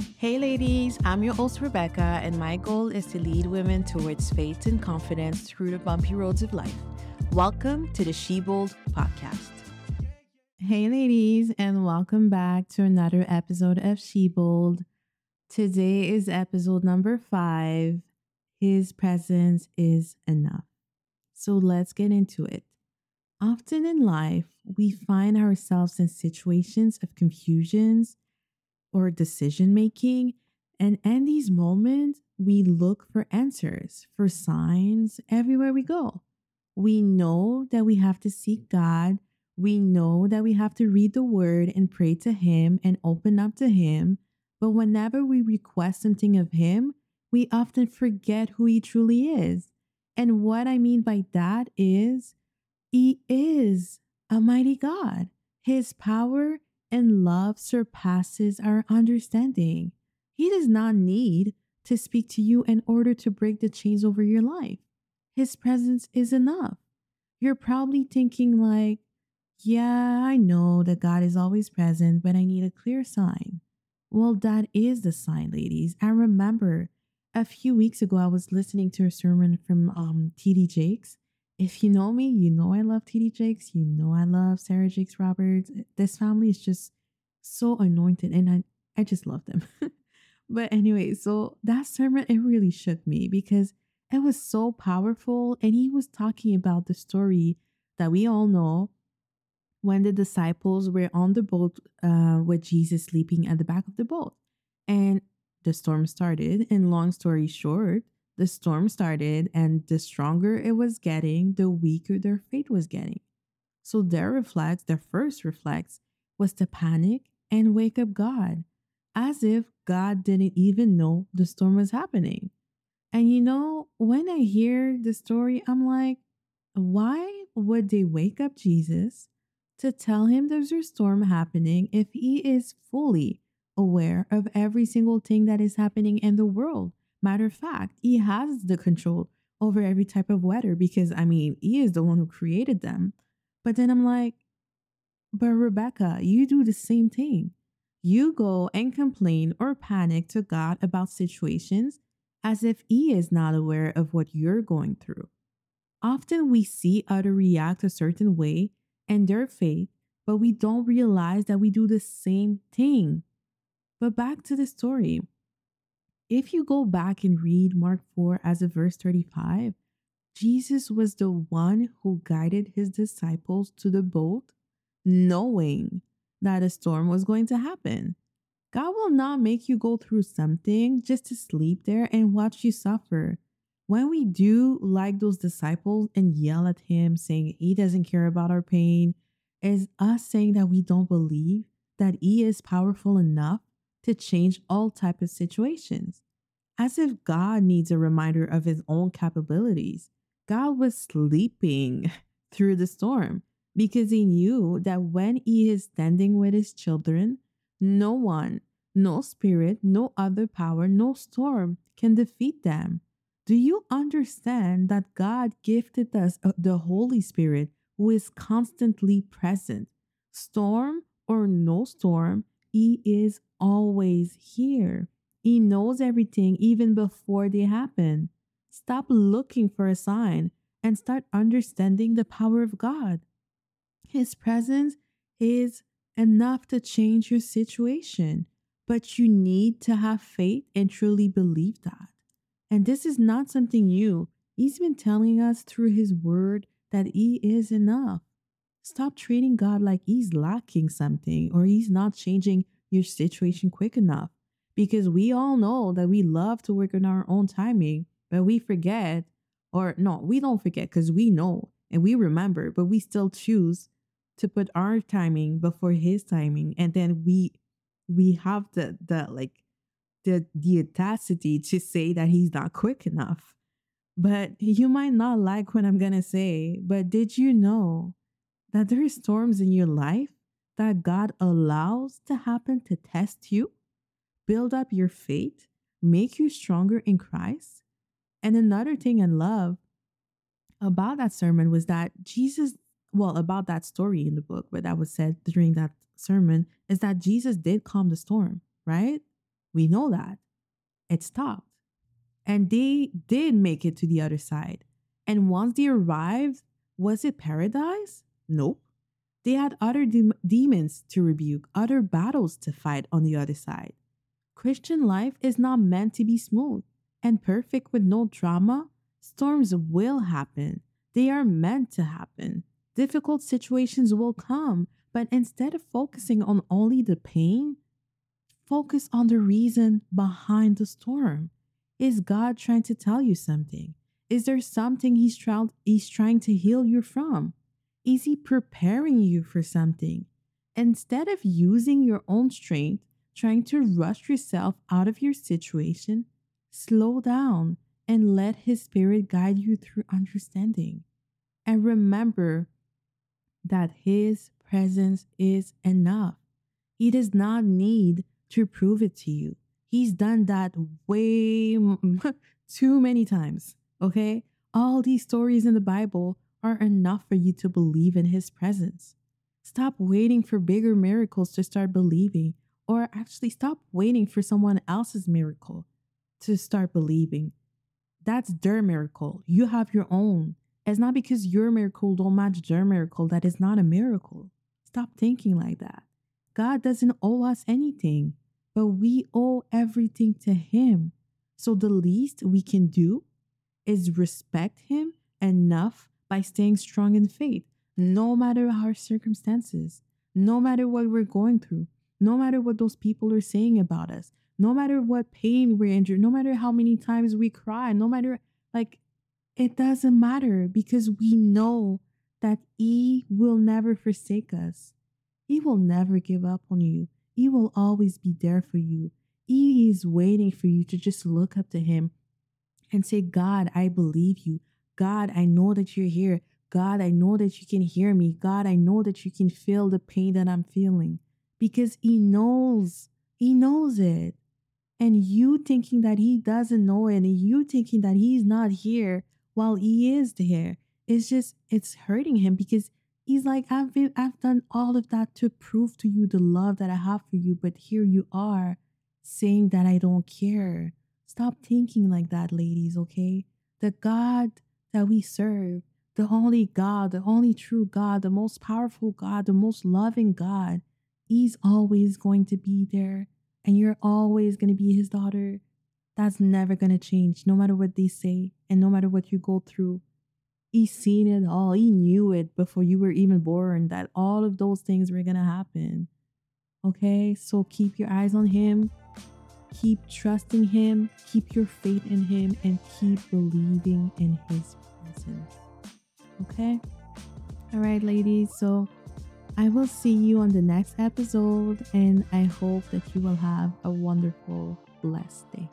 Hey, ladies, I'm your host, Rebecca, and my goal is to lead women towards faith and confidence through the bumpy roads of life. Welcome to the She Bold podcast. Hey, ladies, and welcome back to another episode of She Bold. Today is episode number five His presence is enough. So let's get into it. Often in life, we find ourselves in situations of confusions or decision making. And in these moments, we look for answers, for signs everywhere we go. We know that we have to seek God. We know that we have to read the word and pray to Him and open up to Him. But whenever we request something of Him, we often forget who He truly is. And what I mean by that is, He is a mighty God. His power and love surpasses our understanding. He does not need to speak to you in order to break the chains over your life. His presence is enough. You're probably thinking, like, yeah, I know that God is always present, but I need a clear sign. Well, that is the sign, ladies. I remember a few weeks ago, I was listening to a sermon from um, TD Jakes, if you know me, you know I love TD Jakes. You know I love Sarah Jakes Roberts. This family is just so anointed and I, I just love them. but anyway, so that sermon, it really shook me because it was so powerful. And he was talking about the story that we all know when the disciples were on the boat uh, with Jesus sleeping at the back of the boat. And the storm started. And long story short, the storm started, and the stronger it was getting, the weaker their faith was getting. So their reflex, their first reflex, was to panic and wake up God, as if God didn't even know the storm was happening. And you know, when I hear the story, I'm like, why would they wake up Jesus to tell him there's a storm happening if he is fully aware of every single thing that is happening in the world? Matter of fact, he has the control over every type of weather because I mean, he is the one who created them. But then I'm like, but Rebecca, you do the same thing. You go and complain or panic to God about situations as if He is not aware of what you're going through. Often we see others react a certain way and their faith, but we don't realize that we do the same thing. But back to the story. If you go back and read Mark 4 as of verse 35, Jesus was the one who guided his disciples to the boat, knowing that a storm was going to happen. God will not make you go through something just to sleep there and watch you suffer. When we do like those disciples and yell at him saying he doesn't care about our pain, is us saying that we don't believe that he is powerful enough to change all type of situations. As if God needs a reminder of his own capabilities. God was sleeping through the storm because he knew that when he is standing with his children, no one, no spirit, no other power, no storm can defeat them. Do you understand that God gifted us uh, the Holy Spirit who is constantly present? Storm or no storm, He is always here. He knows everything even before they happen. Stop looking for a sign and start understanding the power of God. His presence is enough to change your situation, but you need to have faith and truly believe that. And this is not something new. He's been telling us through His word that He is enough. Stop treating God like He's lacking something or He's not changing your situation quick enough. Because we all know that we love to work on our own timing, but we forget, or no, we don't forget because we know and we remember, but we still choose to put our timing before his timing. And then we we have the the like the the audacity to say that he's not quick enough. But you might not like what I'm gonna say, but did you know that there are storms in your life that God allows to happen to test you, build up your faith, make you stronger in Christ? And another thing I love about that sermon was that Jesus, well, about that story in the book, but that was said during that sermon, is that Jesus did calm the storm, right? We know that. It stopped. And they did make it to the other side. And once they arrived, was it paradise? Nope. They had other de- demons to rebuke, other battles to fight on the other side. Christian life is not meant to be smooth and perfect with no drama. Storms will happen, they are meant to happen. Difficult situations will come, but instead of focusing on only the pain, focus on the reason behind the storm. Is God trying to tell you something? Is there something he's, he's trying to heal you from? Is he preparing you for something? Instead of using your own strength, trying to rush yourself out of your situation, slow down and let his spirit guide you through understanding. And remember that his presence is enough. He does not need to prove it to you. He's done that way too many times. Okay? All these stories in the Bible are enough for you to believe in His presence. Stop waiting for bigger miracles to start believing, or actually stop waiting for someone else's miracle to start believing. That's their miracle. You have your own. It's not because your miracle don't match their miracle that is not a miracle. Stop thinking like that. God doesn't owe us anything, but we owe everything to Him. So the least we can do is respect Him enough by staying strong in faith, no matter our circumstances, no matter what we're going through, no matter what those people are saying about us, no matter what pain we're injured, no matter how many times we cry, no matter like it doesn't matter because we know that He will never forsake us. He will never give up on you. He will always be there for you. He is waiting for you to just look up to Him and say, God, I believe you. God, I know that you're here. God, I know that you can hear me. God, I know that you can feel the pain that I'm feeling because He knows. He knows it. And you thinking that He doesn't know it and you thinking that He's not here while He is there, it's just, it's hurting Him because He's like, I've, been, I've done all of that to prove to you the love that I have for you, but here you are saying that I don't care. Stop thinking like that, ladies, okay? The God that we serve, the only God, the only true God, the most powerful God, the most loving God, He's always going to be there. And you're always going to be His daughter. That's never going to change, no matter what they say and no matter what you go through. He's seen it all. He knew it before you were even born that all of those things were going to happen. Okay, so keep your eyes on Him keep trusting Him, keep your faith in Him, and keep believing in His presence. Okay? All right, ladies. So I will see you on the next episode, and I hope that you will have a wonderful, blessed day.